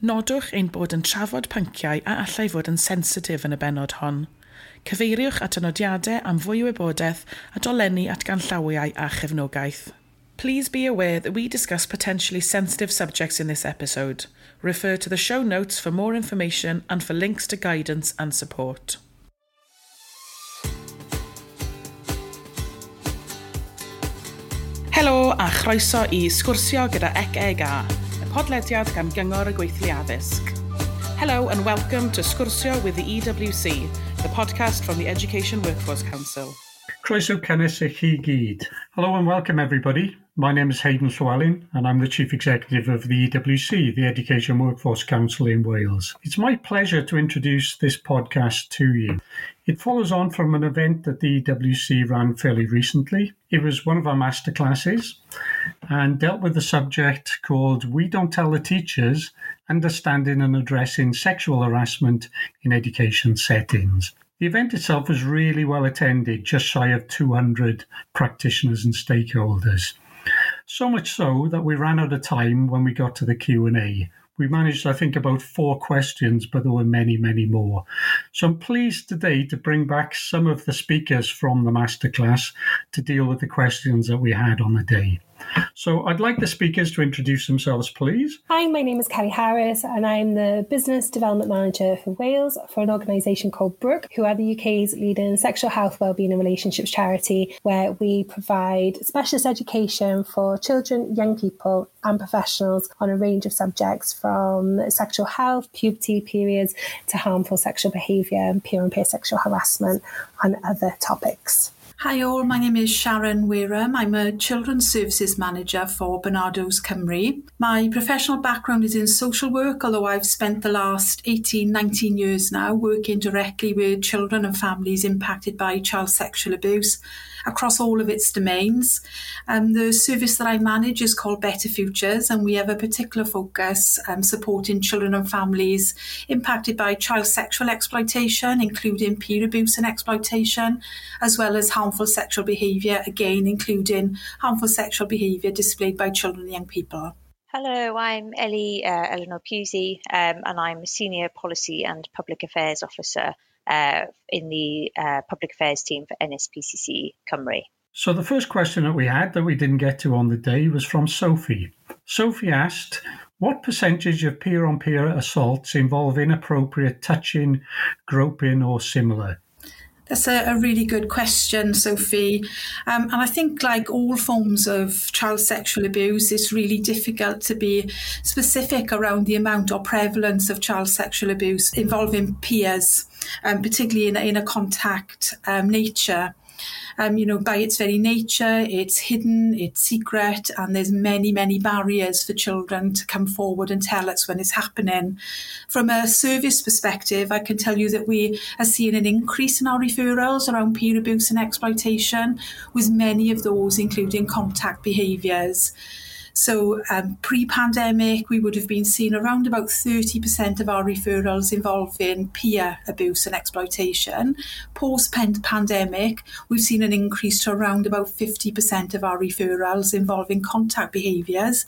Nodwch ein bod yn trafod pynciau a allai fod yn sensitif yn y benod hon. Cyfeiriwch at ynodiadau am fwy o wybodaeth a dolenni at ganllawiau a chefnogaeth. Please be aware that we discuss potentially sensitive subjects in this episode. Refer to the show notes for more information and for links to guidance and support. Helo a chroeso i sgwrsio gyda Ec Ega podlediad gan Gyngor y Gweithlu Addysg. Hello and welcome to Sgwrsio with the EWC, the podcast from the Education Workforce Council. Croeso cynnes i chi gyd. Hello and welcome everybody. My name is Hayden Swalin and I'm the Chief Executive of the EWC, the Education Workforce Council in Wales. It's my pleasure to introduce this podcast to you. It follows on from an event that the EWC ran fairly recently It was one of our masterclasses and dealt with the subject called We Don't Tell the Teachers Understanding and Addressing Sexual Harassment in Education Settings. The event itself was really well attended, just shy of 200 practitioners and stakeholders. So much so that we ran out of time when we got to the Q&A. We managed, I think, about four questions, but there were many, many more. So I'm pleased today to bring back some of the speakers from the masterclass to deal with the questions that we had on the day. So I'd like the speakers to introduce themselves, please. Hi, my name is Kelly Harris, and I'm the Business Development Manager for Wales for an organisation called Brook, who are the UK's leading sexual health, wellbeing and relationships charity, where we provide specialist education for children, young people and professionals on a range of subjects from sexual health, puberty periods to harmful sexual behaviour, peer and peer sexual harassment and other topics. Hi all, my name is Sharron Wareham. I'm a Children's Services Manager for Barnardo's Cymru. My professional background is in social work, although I've spent the last 18, 19 years now working directly with children and families impacted by child sexual abuse across all of its domains. Um, the service that I manage is called Better Futures, and we have a particular focus um, supporting children and families impacted by child sexual exploitation, including peer abuse and exploitation, as well as harmful sexual behaviour, again, including harmful sexual behaviour displayed by children and young people. Hello, I'm Ellie uh, Elinor Puzey, um, and I'm a Senior Policy and Public Affairs Officer uh, in the uh, public affairs team for NSPCC Cymru. So the first question that we had that we didn't get to on the day was from Sophie. Sophie asked, what percentage of peer-on-peer assaults involve inappropriate touching, groping or similar? That's a, a, really good question, Sophie. Um, and I think, like all forms of child sexual abuse, it's really difficult to be specific around the amount or prevalence of child sexual abuse involving peers, um, particularly in, in a contact um, nature. Um, you know, by its very nature, it's hidden, it's secret, and there's many, many barriers for children to come forward and tell us when it's happening. From a service perspective, I can tell you that we are seeing an increase in our referrals around peer abuse and exploitation, with many of those including contact behaviours. So um, pre-pandemic, we would have been seeing around about 30% of our referrals involving peer abuse and exploitation. Post-pandemic, we've seen an increase to around about 50% of our referrals involving contact behaviours,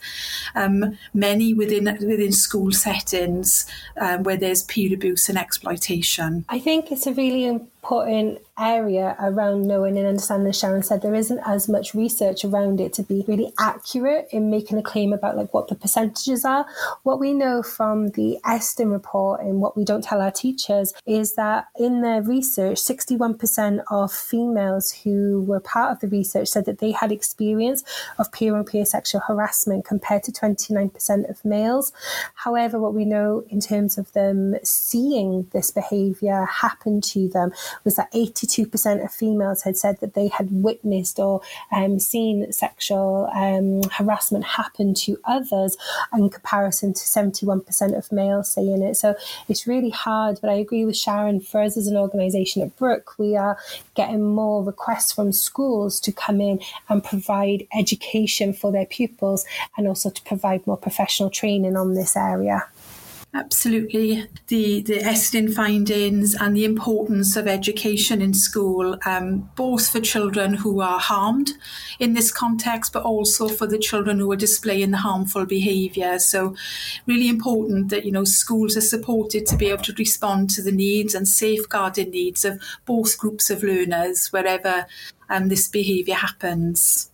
um, many within within school settings um, where there's peer abuse and exploitation. I think it's a really important area around knowing and understanding, as Sharron said, there isn't as much research around it to be really accurate in making a claim about like what the percentages are. What we know from the Estyn report and what we don't tell our teachers is that in their research, 61% of females who were part of the research said that they had experience of peer on peer sexual harassment compared to 29% of males. However, what we know in terms of them seeing this behavior happen to them was that 82% of females had said that they had witnessed or um, seen sexual um, harassment happen to others in comparison to 71% of males saying it. So it's really hard, but I agree with Sharron. For us as an organisation at Brook, we are getting more requests from schools to come in and provide education for their pupils and also to provide more professional training on this area. Absolutely. The, the Estyn findings and the importance of education in school, um, both for children who are harmed in this context, but also for the children who are displaying the harmful behaviour. So, really important that you know schools are supported to be able to respond to the needs and safeguarding needs of both groups of learners wherever um, this behaviour happens.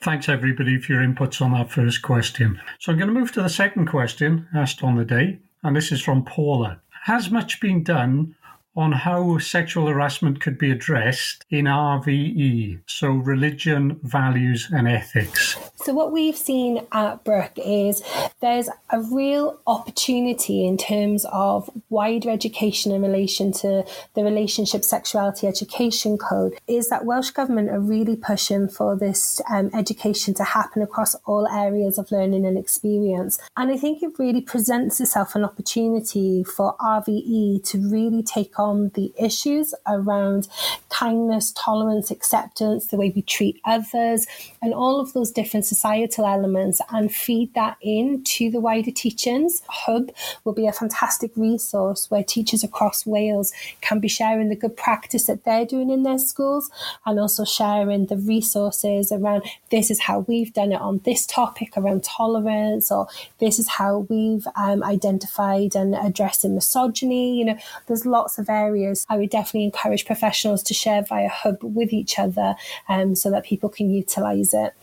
Thanks, everybody, for your inputs on that first question. So I'm going to move to the second question asked on the day and this is from Paula. Has much been done on how sexual harassment could be addressed in RVE, so religion, values, and ethics. So, what we've seen at Brook is there's a real opportunity in terms of wider education in relation to the Relationship Sexuality Education Code, is that Welsh Government are really pushing for this um, education to happen across all areas of learning and experience. And I think it really presents itself an opportunity for RVE to really take on on the issues around kindness, tolerance, acceptance, the way we treat others, and all of those different societal elements and feed that into the wider teachings. Hwb will be a fantastic resource where teachers across Wales can be sharing the good practice that they're doing in their schools and also sharing the resources around this is how we've done it on this topic around tolerance or this is how we've um, identified and addressing misogyny. You know, there's lots of areas, I would definitely encourage professionals to share via Hwb with each other um, so that people can utilise it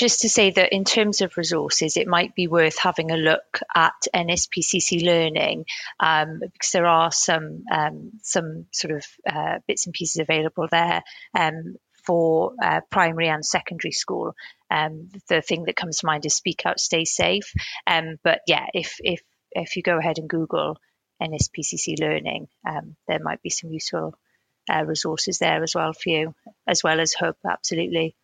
just to say that in terms of resources, it might be worth having a look at NSPCC Learning um, because there are some um, some sort of uh, bits and pieces available there um, for uh, primary and secondary school. Um, the thing that comes to mind is Speak Out, Stay Safe. Um, but yeah, if if if you go ahead and Google NSPCC learning, um, there might be some useful uh, resources there as well for you, as well as Hwb, absolutely.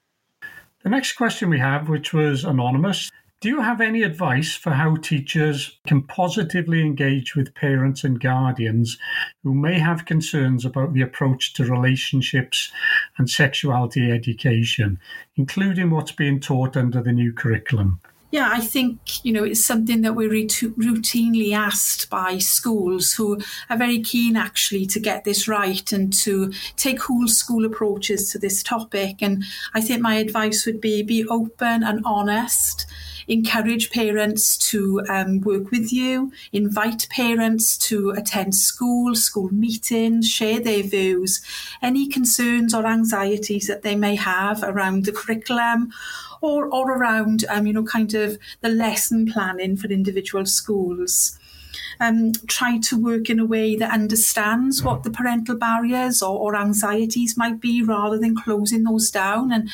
The next question we have, which was anonymous, do you have any advice for how teachers can positively engage with parents and guardians who may have concerns about the approach to relationships and sexuality education, including what's being taught under the new curriculum? Yeah, I think, you know, it's something that we're routinely asked by schools who are very keen actually to get this right and to take whole school approaches to this topic. And I think my advice would be be open and honest encourage parents to um, work with you, invite parents to attend school, school meetings, share their views, any concerns or anxieties that they may have around the curriculum or, or around, um, you know, kind of the lesson planning for individual schools. Um, try to work in a way that understands what the parental barriers or, or, anxieties might be rather than closing those down. And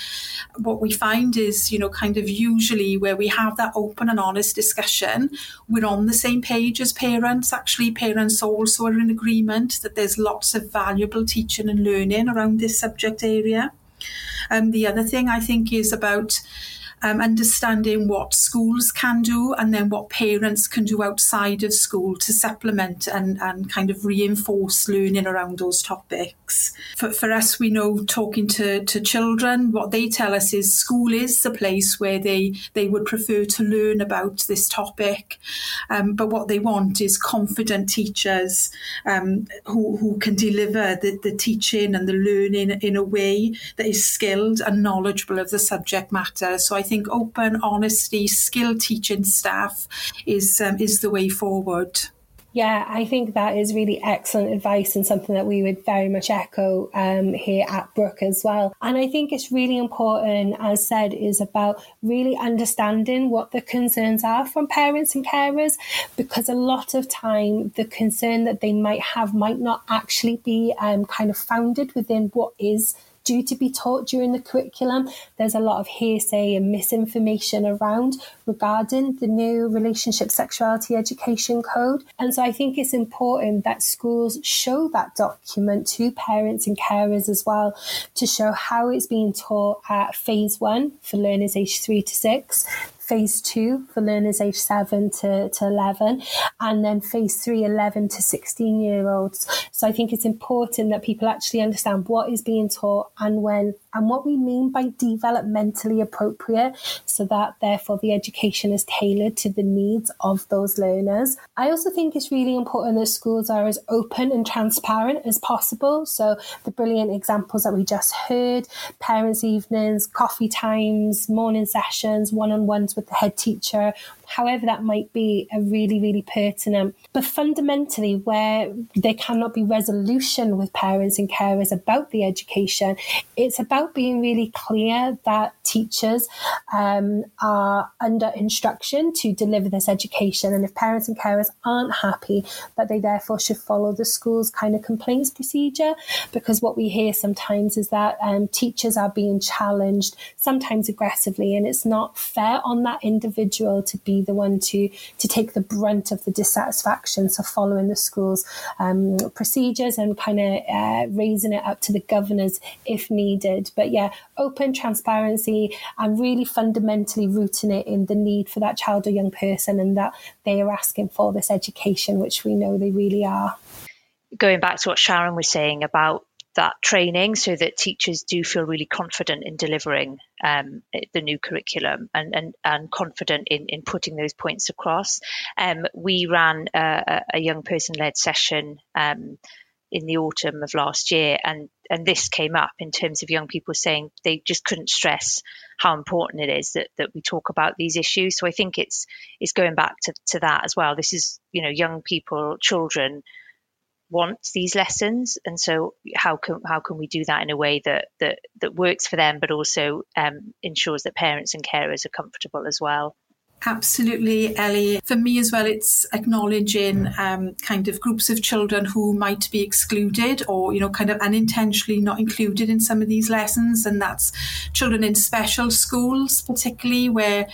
what we find is, you know, kind of usually where we have that open and honest discussion, we're on the same page as parents. Actually, parents also are in agreement that there's lots of valuable teaching and learning around this subject area. Um, the other thing I think is about um, understanding what schools can do and then what parents can do outside of school to supplement and, and kind of reinforce learning around those topics. For, for us, we know talking to, to children, what they tell us is school is the place where they, they would prefer to learn about this topic. Um, but what they want is confident teachers um, who, who can deliver the, the teaching and the learning in a way that is skilled and knowledgeable of the subject matter. So I think open, honesty, skilled teaching staff is um, is the way forward. Yeah, I think that is really excellent advice and something that we would very much echo um, here at Brook as well. And I think it's really important, as said, is about really understanding what the concerns are from parents and carers, because a lot of time the concern that they might have might not actually be um, kind of founded within what is due to be taught during the curriculum. There's a lot of hearsay and misinformation around regarding the new relationship sexuality education code. And so I think it's important that schools show that document to parents and carers as well to show how it's being taught at phase one for learners aged three to six, phase two for learners aged 7 to, to 11, and then phase three, 11 to 16 year olds. So I think it's important that people actually understand what is being taught and when and what we mean by developmentally appropriate, so that therefore the education is tailored to the needs of those learners. I also think it's really important that schools are as open and transparent as possible. So the brilliant examples that we just heard, parents' evenings, coffee times, morning sessions, one-on-ones with the head teacher, however that might be, are really, really pertinent. But fundamentally, where there cannot be resolution with parents and carers about the education, it's about being really clear that teachers um, are under instruction to deliver this education. And if parents and carers aren't happy, that they therefore should follow the school's kind of complaints procedure. Because what we hear sometimes is that um, teachers are being challenged, sometimes aggressively, and it's not fair on that individual to be the one to to take the brunt of the dissatisfaction. So following the school's um, procedures and kind of uh, raising it up to the governors if needed. But yeah, open transparency and really fundamentally rooting it in the need for that child or young person and that they are asking for this education, which we know they really are. Going back to what Sharron was saying about that training so that teachers do feel really confident in delivering um, the new curriculum and, and, and confident in, in putting those points across. Um, we ran a, a young person led session um, in the autumn of last year, and, and this came up in terms of young people saying they just couldn't stress how important it is that, that we talk about these issues. So I think it's it's going back to, to that as well. This is you know young people, children want these lessons and so how can how can we do that in a way that that that works for them but also um, ensures that parents and carers are comfortable as well Absolutely, Ellie. For me as well, it's acknowledging um, kind of groups of children who might be excluded or, you know, kind of unintentionally not included in some of these lessons. And that's children in special schools, particularly where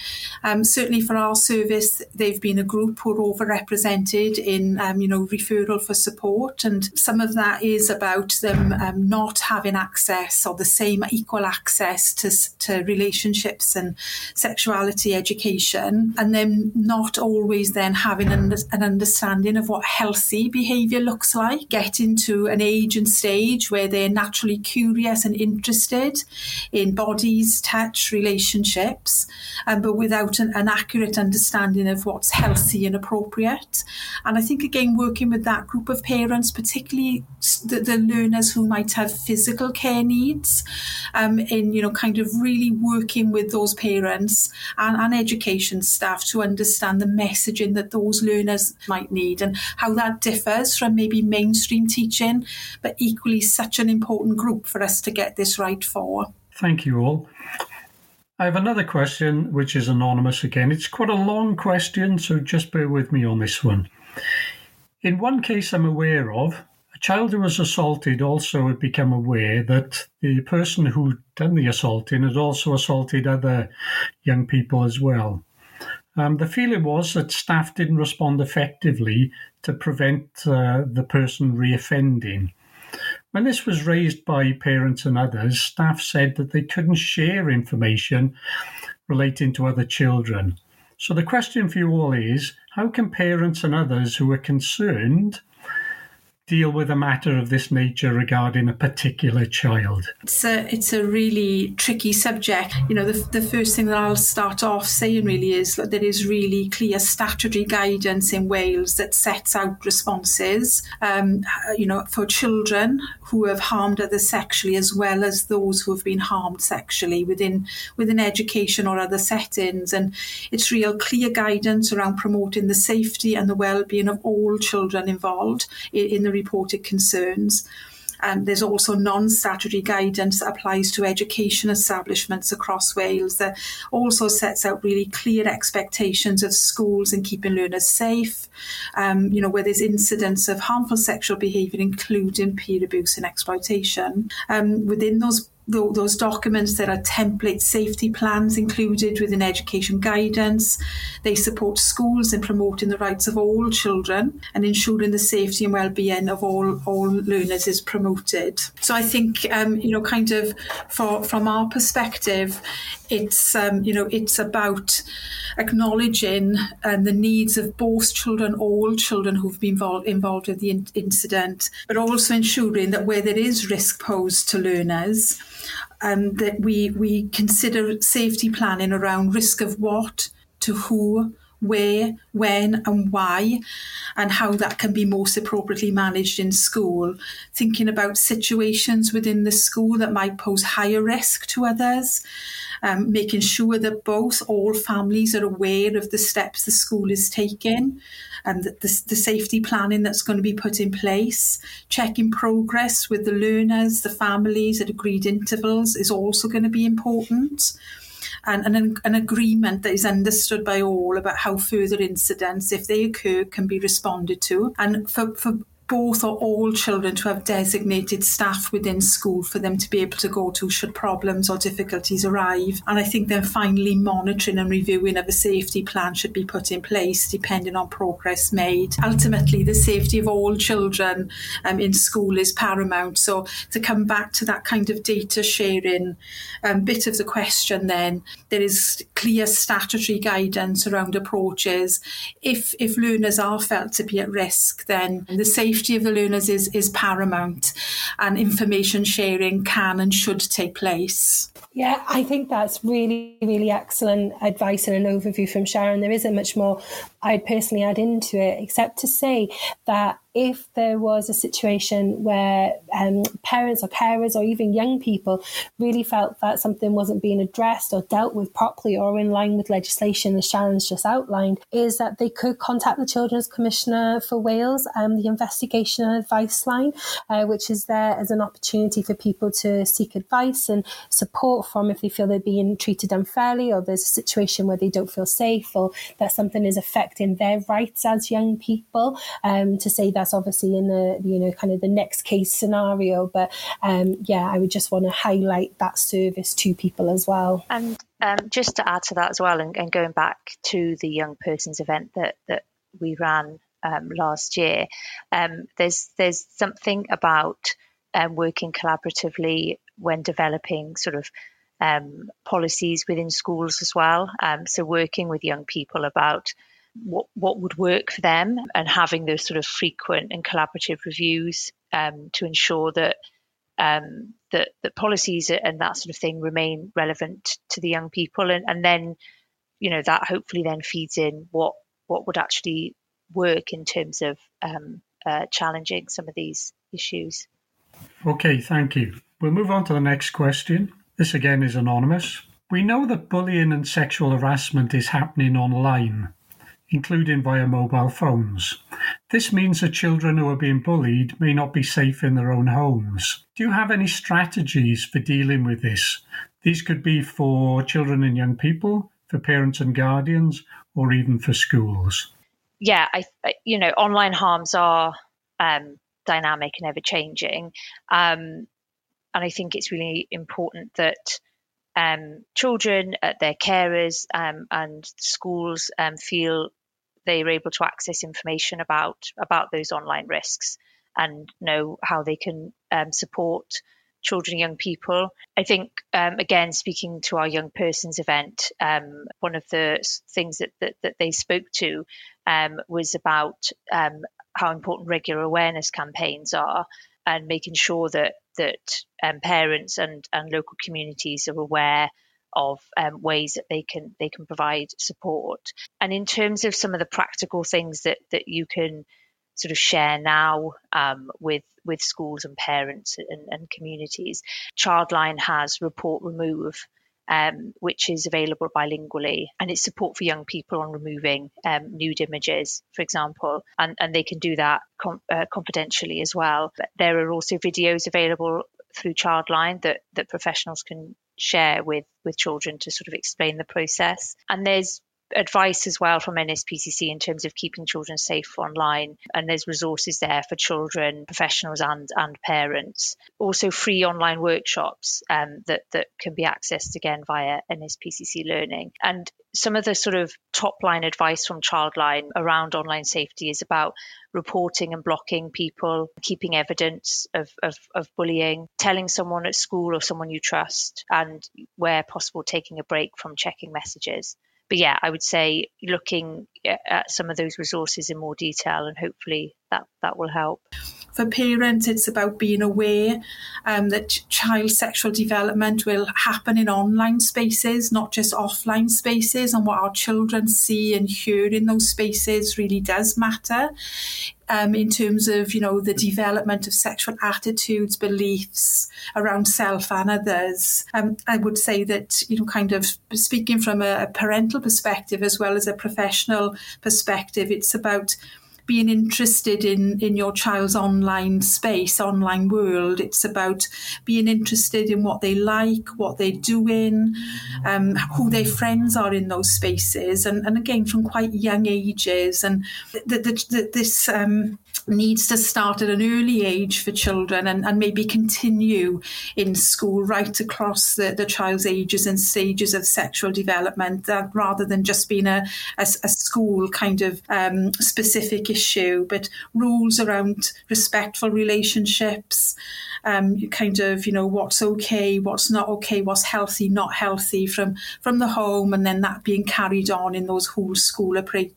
um, certainly for our service, they've been a group who are overrepresented in, um, you know, referral for support. And some of that is about them um, not having access or the same equal access to, to relationships and sexuality education and then not always then having an, an understanding of what healthy behaviour looks like, getting to an age and stage where they're naturally curious and interested in bodies, touch, relationships, um, but without an, an accurate understanding of what's healthy and appropriate. And I think, again, working with that group of parents, particularly the, the learners who might have physical care needs, um, in, you know, kind of really working with those parents and, and education staff to understand the messaging that those learners might need and how that differs from maybe mainstream teaching, but equally such an important group for us to get this right for. Thank you all. I have another question, which is anonymous again. It's quite a long question, so just bear with me on this one. In one case I'm aware of, a child who was assaulted also had become aware that the person who'd done the assaulting had also assaulted other young people as well. Um, the feeling was that staff didn't respond effectively to prevent uh, the person reoffending. When this was raised by parents and others, staff said that they couldn't share information relating to other children. So the question for you all is how can parents and others who are concerned deal with a matter of this nature regarding a particular child? It's a, it's a really tricky subject. You know, the, the first thing that I'll start off saying really is that there is really clear statutory guidance in Wales that sets out responses, um, you know, for children who have harmed others sexually as well as those who have been harmed sexually within within education or other settings. And it's real clear guidance around promoting the safety and the well-being of all children involved in, in the reported concerns. And there's also non-statutory guidance that applies to education establishments across Wales that also sets out really clear expectations of schools in keeping learners safe, um, you know, where there's incidents of harmful sexual behaviour, including peer abuse and exploitation. Um, within those those documents there are template safety plans included within education guidance. They support schools in promoting the rights of all children and ensuring the safety and well-being of all all learners is promoted. So I think um, you know kind of for from our perspective it's um, you know it's about acknowledging um, the needs of both children, all children who've been involved involved in the in- incident, but also ensuring that where there is risk posed to learners, um, that we we consider safety planning around risk of what to who where, when, and why, and how that can be most appropriately managed in school. Thinking about situations within the school that might pose higher risk to others, um, making sure that both all families are aware of the steps the school is taking and the, the, the safety planning that's going to be put in place. Checking progress with the learners, the families at agreed intervals is also going to be important and an, an agreement that is understood by all about how further incidents, if they occur, can be responded to. And for, for both or all children to have designated staff within school for them to be able to go to should problems or difficulties arrive. And I think then finally monitoring and reviewing of a safety plan should be put in place depending on progress made. Ultimately, the safety of all children um, in school is paramount. So to come back to that kind of data sharing um, bit of the question then, there is clear statutory guidance around approaches. If, if learners are felt to be at risk, then the safe safety of the learners is, is paramount and information sharing can and should take place. Yeah, I think that's really, really excellent advice and an overview from Sharron. There isn't much more I'd personally add into it, except to say that if there was a situation where um, parents or carers or even young people really felt that something wasn't being addressed or dealt with properly or in line with legislation, as Sharron's just outlined, is that they could contact the Children's Commissioner for Wales, um, the investigation and advice line, uh, which is there as an opportunity for people to seek advice and support from if they feel they're being treated unfairly or there's a situation where they don't feel safe or that something is affecting their rights as young people. Um, to say that's obviously in the you know kind of the next case scenario, but um, yeah, I would just want to highlight that service to people as well. And um, just to add to that as well, and, and, going back to the young persons event that that we ran um, last year, um, there's there's something about um, working collaboratively when developing sort of um, policies within schools as well. Um, so working with young people about what what would work for them and having those sort of frequent and collaborative reviews um, to ensure that um, that that policies and that sort of thing remain relevant to the young people and, and then you know that hopefully then feeds in what what would actually work in terms of um, uh, challenging some of these issues. Okay, thank you. We'll move on to the next question. This again is anonymous. We know that bullying and sexual harassment is happening online, including via mobile phones. This means that children who are being bullied may not be safe in their own homes. Do you have any strategies for dealing with this? These could be for children and young people, for parents and guardians, or even for schools. Yeah, I, you know, online harms are um, dynamic and ever changing. Um, and I think it's really important that um, children, uh, their carers, um, and schools um, feel they're able to access information about about those online risks and know how they can um, support children and young people. I think, um, again, speaking to our young persons event, um, one of the things that, that, that they spoke to um, was about um, how important regular awareness campaigns are and making sure that that um, parents and, and local communities are aware of um, ways that they can they can provide support. And in terms of some of the practical things that that you can sort of share now um, with with schools and parents and, and communities, Childline has report remove. Um, which is available bilingually, and it's support for young people on removing um, nude images, for example, and, and they can do that com- uh, confidentially as well. But there are also videos available through Childline that that professionals can share with with children to sort of explain the process. And there's advice as well from NSPCC in terms of keeping children safe online. And there's resources there for children, professionals, and and parents. Also, free online workshops um, that that can be accessed again via NSPCC Learning. And some of the sort of top line advice from Childline around online safety is about reporting and blocking people, keeping evidence of, of, of, bullying, telling someone at school or someone you trust, and where possible, taking a break from checking messages but yeah, I would say looking at some of those resources in more detail, and hopefully that that will help. For parents, it's about being aware um, that child sexual development will happen in online spaces, not just offline spaces, and what our children see and hear in those spaces really does matter um, in terms of you know the development of sexual attitudes, beliefs around self and others. Um, I would say that you know, kind of speaking from a, a parental perspective as well as a professional perspective, it's about being interested in in your child's online space, online world. It's about being interested in what they like, what they're doing, um, who their friends are in those spaces, and, and again from quite young ages. And the, the, the, this um, needs to start at an early age for children and, and maybe continue in school right across the, the child's ages and stages of sexual development uh, rather than just being a, a, a school kind of um, specific issue, but rules around respectful relationships, um, kind of, you know, what's okay, what's not okay, what's healthy, not healthy from, from the home, and then that being carried on in those whole school appra-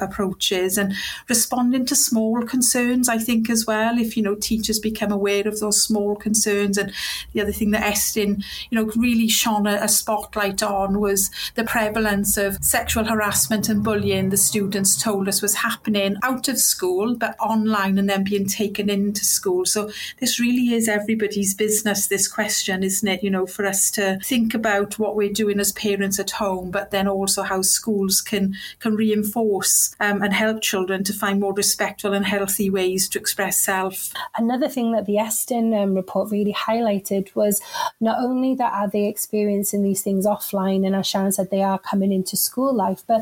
approaches and responding to small concerns, I think, as well. If, you know, teachers become aware of those small concerns. And the other thing that Estyn, you know, really shone a, a spotlight on was the prevalence of sexual harassment and bullying the students told us was happening out of school, but online and then being taken into school. So this really is everybody's business, this question, isn't it? You know, for us to think about what we're doing as parents at home, but then also how schools can can reinforce um, and help children to find more respectful and healthy ways to express self. Another thing that the Estyn um, report really highlighted was not only that are they experiencing these things offline, and as Sharron said, they are coming into school life, but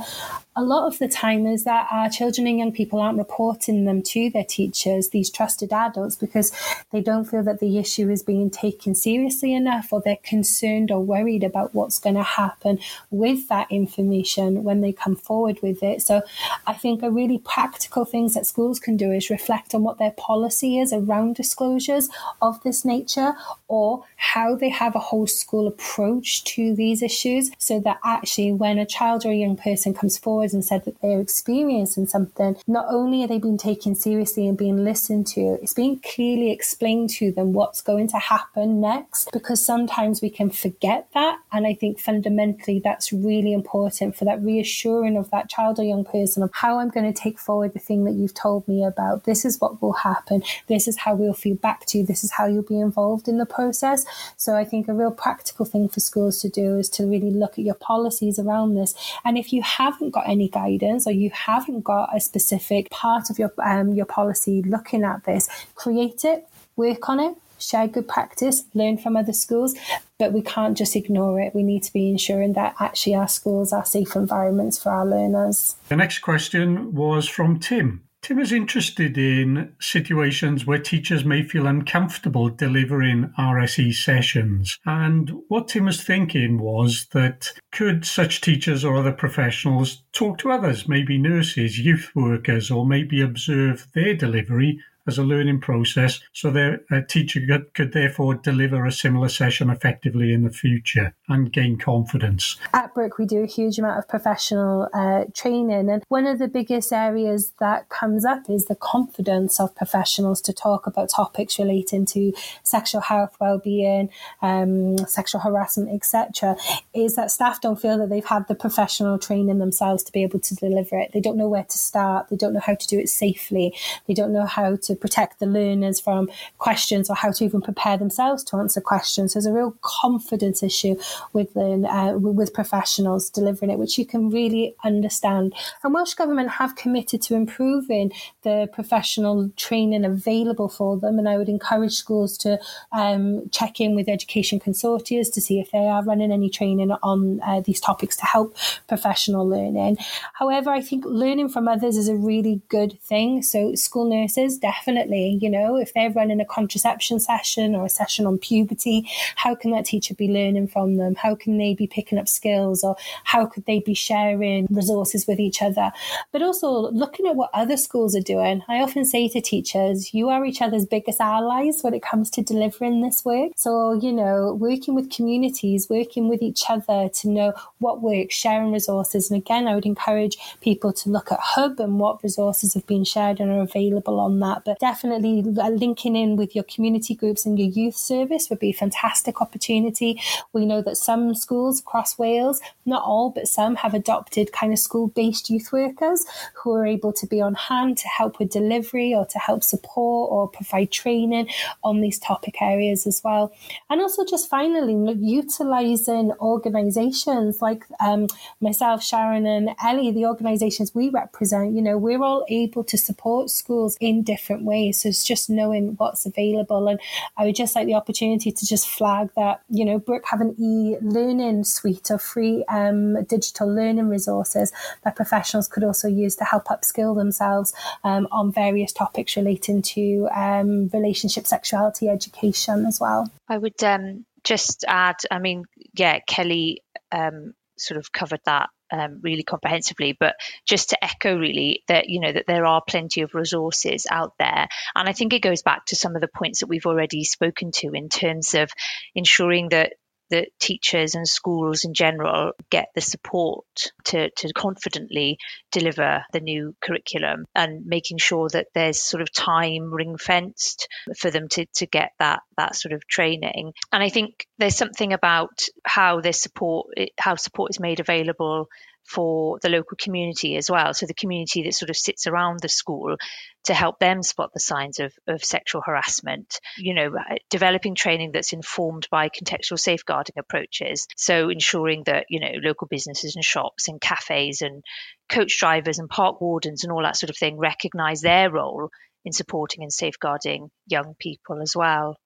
a lot of the time is that our children and young people aren't reporting them to their teachers, these trusted adults, because they don't feel that the issue is being taken seriously enough or they're concerned or worried about what's going to happen with that information when they come forward with it. So I think a really practical things that schools can do is reflect on what their policy is around disclosures of this nature or how they have a whole school approach to these issues so that actually when a child or a young person comes forward and said that they're experiencing something, not only are they being taken seriously and being listened to, it's being clearly explained to them what's going to happen next because sometimes we can forget that. And I think fundamentally that's really important for that reassuring of that child or young person of how I'm going to take forward the thing that you've told me about. This is what will happen. This is how we'll feed back to you. This is how you'll be involved in the process. So I think a real practical thing for schools to do is to really look at your policies around this. And if you haven't got any guidance or you haven't got a specific part of your um, your policy looking at this, create it, work on it, share good practice, learn from other schools, but we can't just ignore it. We need to be ensuring that actually our schools are safe environments for our learners. The next question was from Tim. Tim is interested in situations where teachers may feel uncomfortable delivering RSE sessions. And what Tim was thinking was that could such teachers or other professionals talk to others, maybe nurses, youth workers, or maybe observe their delivery as a learning process so a teacher could, could therefore deliver a similar session effectively in the future and gain confidence. At Brook, we do a huge amount of professional uh, training, and one of the biggest areas that comes up is the confidence of professionals to talk about topics relating to sexual health, well-being, um, sexual harassment, etc. Is that staff don't feel that they've had the professional training themselves to be able to deliver it. They don't know where to start. They don't know how to do it safely. They don't know how to protect the learners from questions or how to even prepare themselves to answer questions. There's a real confidence issue with uh, with professionals delivering it, which you can really understand. And Welsh Government have committed to improving the professional training available for them. And I would encourage schools to um, check in with education consortia to see if they are running any training on uh, these topics to help professional learning. However, I think learning from others is a really good thing. So, school nurses, definitely, you know, if they're running a contraception session or a session on puberty, how can that teacher be learning from them? How can they be picking up skills or how could they be sharing resources with each other? But also looking at what other schools are doing. I often say to teachers, you are each other's biggest allies when it comes to delivering this work. So, you know, working with communities, working with each other to know what works, sharing resources. And again, I would encourage people to look at Hwb and what resources have been shared and are available on that. But definitely linking in with your community groups and your youth service would be a fantastic opportunity. We know that some schools across Wales, not all, but some have adopted kind of school based youth workers who are able to be on hand to help with delivery or to help support or provide training on these topic areas as well. And also, just finally, utilizing organizations like um, myself, Sharron, and Ellie, the organizations we represent, you know, we're all able to support schools in different ways. So it's just knowing what's available. And I would just like the opportunity to just flag that, you know, Brook have an e learning suite of free um, digital learning resources that professionals could also use to help upskill themselves um, on various topics relating to um, relationship sexuality education as well. I would um, just add, I mean, yeah, Kelly um, sort of covered that um, really comprehensively. But just to echo, really, that you know that there are plenty of resources out there, and I think it goes back to some of the points that we've already spoken to in terms of ensuring that that teachers and schools in general get the support to, to confidently deliver the new curriculum and making sure that there's sort of time ring fenced for them to, to get that that sort of training. And I think there's something about how this support how support is made available for the local community as well. So the community that sort of sits around the school to help them spot the signs of, of sexual harassment, you know, uh, developing training that's informed by contextual safeguarding approaches. So ensuring that, you know, local businesses and shops and cafes and coach drivers and park wardens and all that sort of thing recognize their role in supporting and safeguarding young people as well.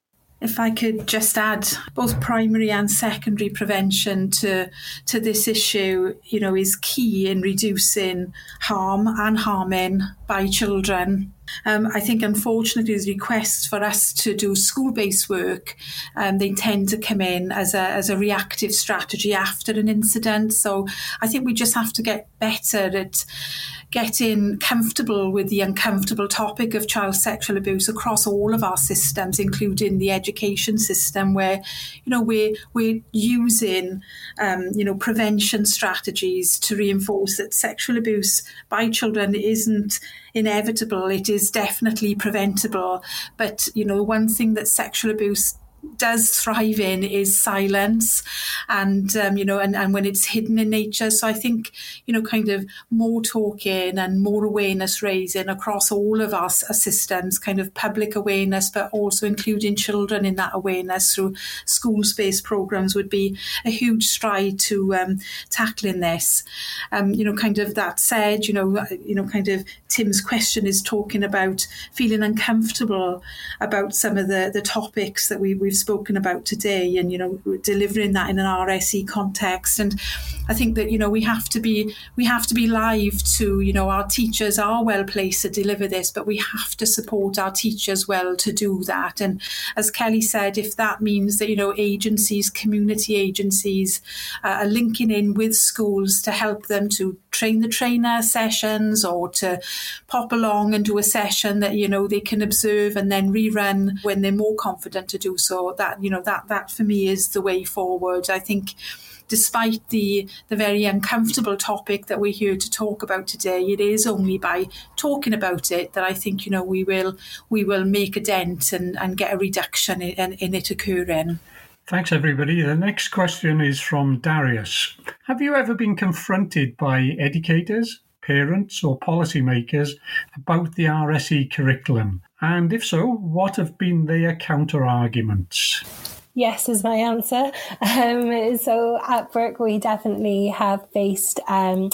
If I could just add both primary and secondary prevention to to this issue, you know, is key in reducing harm and harming by children. Um, I think, unfortunately, the requests for us to do school-based work, um, they tend to come in as a as a reactive strategy after an incident. So I think we just have to get better at getting comfortable with the uncomfortable topic of child sexual abuse across all of our systems, including the education system, where you know we're we're using um, you know prevention strategies to reinforce that sexual abuse by children isn't inevitable. It is definitely preventable. But you know, one thing that sexual abuse does thrive in is silence and um, you know and, and when it's hidden in nature. So i think you know kind of more talking and more awareness raising across all of our, our systems kind of public awareness but also including children in that awareness through schools based programs would be a huge stride to um, tackling this. Um, you know kind of that said you know you know kind of tim's question is talking about feeling uncomfortable about some of the the topics that we, we we've spoken about today and you know delivering that in an RSE context. And I think that you know we have to be we have to be live to you know our teachers are well placed to deliver this but we have to support our teachers well to do that. And as Kelly said if that means that you know agencies community agencies uh, are linking in with schools to help them to train the trainer sessions or to pop along and do a session that you know they can observe and then rerun when they're more confident to do so that you know that that for me is the way forward. I think despite the the very uncomfortable topic that we're here to talk about today, it is only by talking about it that I think you know we will we will make a dent and, and get a reduction in, in it occurring. Thanks, everybody. The next question is from Darius. Have you ever been confronted by educators, parents, or policymakers about the RSE curriculum? And if so, what have been their counter arguments? Yes, is my answer. Um, so at Brook, we definitely have faced um,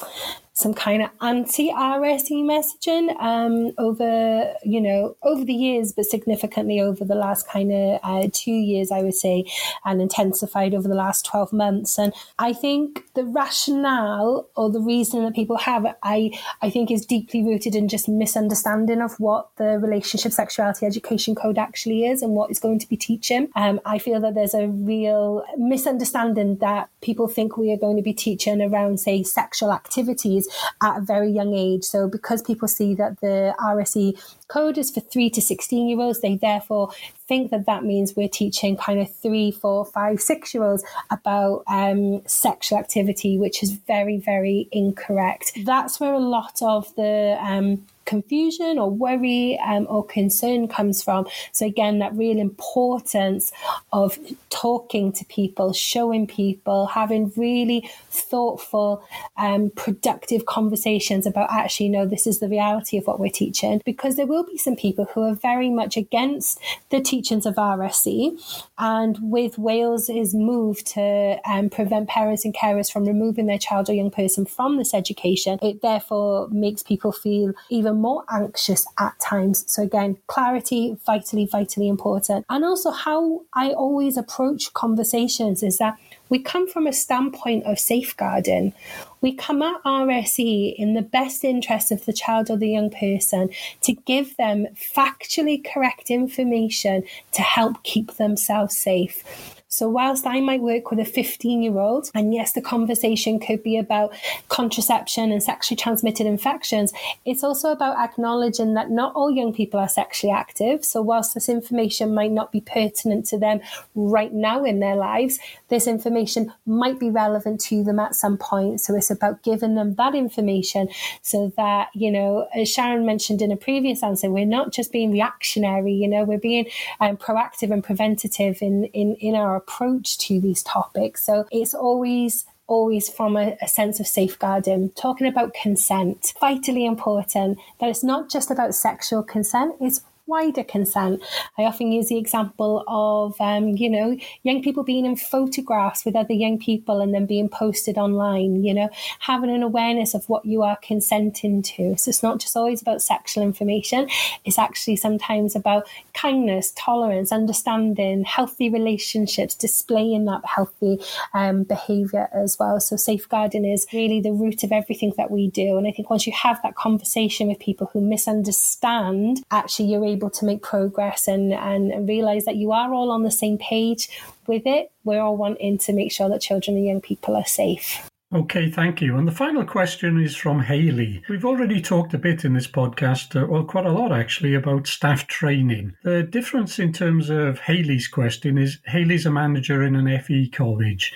some kind of anti-RSE messaging um, over, you know, over the years, but significantly over the last kind of uh, two years, I would say, and intensified over the last 12 months. And I think the rationale or the reason that people have, I, I think is deeply rooted in just misunderstanding of what the relationship sexuality education code actually is and what it's going to be teaching. Um, I feel that there's a real misunderstanding that people think we are going to be teaching around, say, sexual activities at a very young age. So because people see that the RSE code is for three to 16 year olds, they therefore think that that means we're teaching kind of three, four, five, six year olds about um, sexual activity, which is very, very incorrect. That's where a lot of the um, confusion or worry um, or concern comes from. So, again, that real importance of talking to people, showing people, having really thoughtful, um, productive conversations about actually, no, this is the reality of what we're teaching. Because there will be some people who are very much against the teachings of RSE. And with Wales's move to um, prevent parents and carers from removing their child or young person from this education, it therefore makes people feel even more anxious at times. So, again, clarity, vitally, vitally important. And also, how I always approach conversations is that we come from a standpoint of safeguarding. We come at RSE in the best interest of the child or the young person to give them factually correct information to help keep themselves safe. So, whilst I might work with a 15 year old, and yes, the conversation could be about contraception and sexually transmitted infections, it's also about acknowledging that not all young people are sexually active. So, whilst this information might not be pertinent to them right now in their lives, this information might be relevant to them at some point. So, it's about giving them that information so that, you know, as Sharron mentioned in a previous answer, we're not just being reactionary, you know, we're being um, proactive and preventative in, in, in our approach to these topics. So it's always always from a, a, sense of safeguarding, talking about consent, vitally important that it's not just about sexual consent, it's wider consent. I often use the example of, um, you know, young people being in photographs with other young people and then being posted online, you know, having an awareness of what you are consenting to. So it's not just always about sexual information, it's actually sometimes about kindness, tolerance, understanding, healthy relationships, displaying that healthy um, behavior as well. So safeguarding is really the root of everything that we do. And I think once you have that conversation with people who misunderstand, actually you're able able to make progress and, and, realize that you are all on the same page with it. We're all wanting to make sure that children and young people are safe. Okay, thank you. And the final question is from Haley. We've already talked a bit in this podcast, uh, well, quite a lot actually, about staff training. The difference in terms of Haley's question is Haley's a manager in an FE college.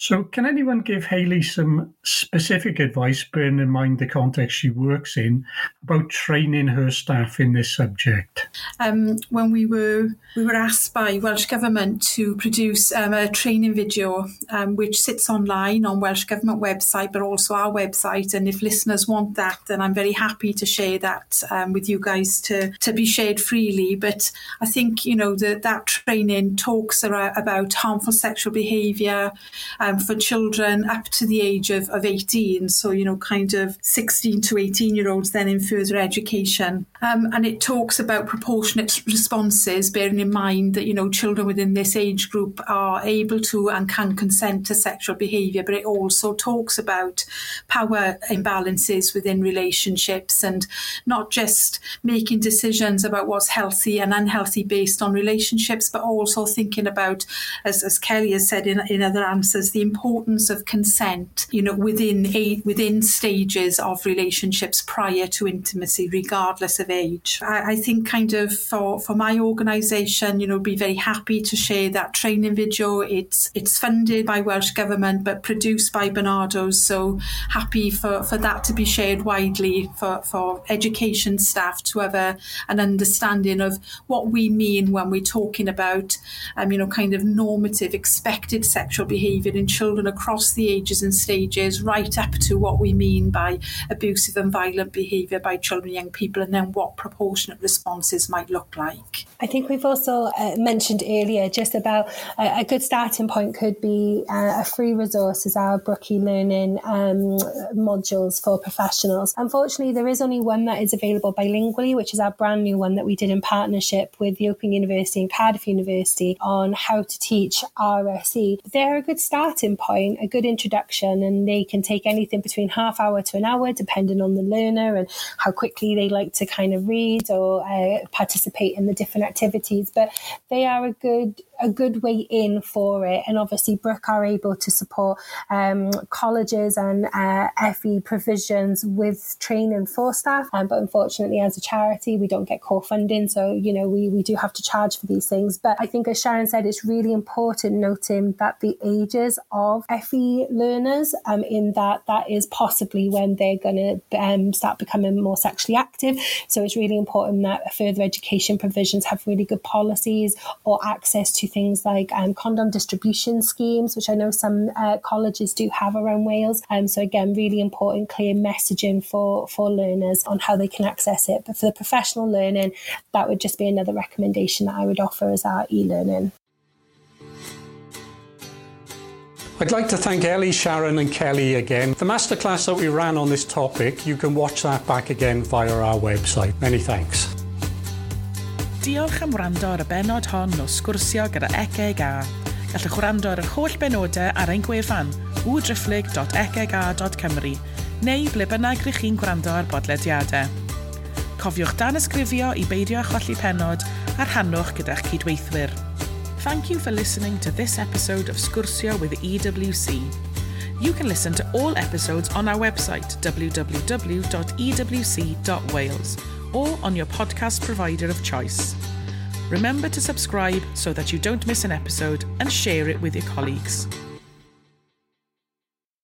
So, can anyone give Haley some specific advice, bearing in mind the context she works in, about training her staff in this subject? Um, when we were we were asked by Welsh Government to produce um, a training video, um, which sits online on Welsh Government website, but also our website. And if listeners want that, then I'm very happy to share that um, with you guys to to be shared freely. But I think you know that that training talks about harmful sexual behaviour um, for children up to the age of, of 18. So, you know, kind of 16 to 18 year olds then in further education. Um, and it talks about proportionate responses, bearing in mind that, you know, children within this age group are able to and can consent to sexual behaviour, but it also talks about power imbalances within relationships and not just making decisions about what's healthy and unhealthy based on relationships, but also thinking about, as, as Kelly has said in, in other answers, the the importance of consent, you know, within a, within stages of relationships prior to intimacy, regardless of age. I, I think kind of for, for my organisation, you know, be very happy to share that training video. It's it's funded by Welsh Government but produced by Barnardo's. So happy for, for that to be shared widely for, for education staff to have a, an understanding of what we mean when we're talking about um, you know, kind of normative expected sexual behaviour in children across the ages and stages, right up to what we mean by abusive and violent behaviour by children and young people, and then what proportionate responses might look like. I think we've also uh, mentioned earlier just about uh, a good starting point could be uh, a free resource as our Brook e-learning um, modules for professionals. Unfortunately, there is only one that is available bilingually, which is our brand new one that we did in partnership with the Open University and Cardiff University on how to teach RSE. They're a good starting point, a good introduction, and they can take anything between half hour to an hour, depending on the learner and how quickly they like to kind of read or uh, participate in the different activities. But they are a good a good way in for it. And obviously, Brook are able to support um, colleges and uh, FE provisions with training for staff. Um, but unfortunately, as a charity, we don't get core funding. So, you know, we, we do have to charge for these things. But I think, as Sharron said, it's really important noting that the ages of FE learners, um, in that that is possibly when they're going to um, start becoming more sexually active. So it's really important that further education provisions have really good policies or access to things like um, condom distribution schemes, which I know some uh, colleges do have around Wales. Um, so again, really important, clear messaging for for learners on how they can access it. But for the professional learning, that would just be another recommendation that I would offer as our e-learning. I'd like to thank Ellie, Sharron and Kelly again. The masterclass that we ran on this topic, you can watch that back again via our website. Many thanks. Diolch am wrando ar y benod hon o sgwrsio gyda Eceg A. Gallwch wrando ar yr holl benodau ar ein gwefan www.ecega.cymru neu ble bynnag rych chi'n gwrando ar bodlediadau. Cofiwch dan ysgrifio i beidio a cholli penod a rhannwch gyda'ch cydweithwyr. Thank you for listening to this episode of Scursio with EWC. You can listen to all episodes on our website www.ewc.wales or on your podcast provider of choice. Remember to subscribe so that you don't miss an episode and share it with your colleagues.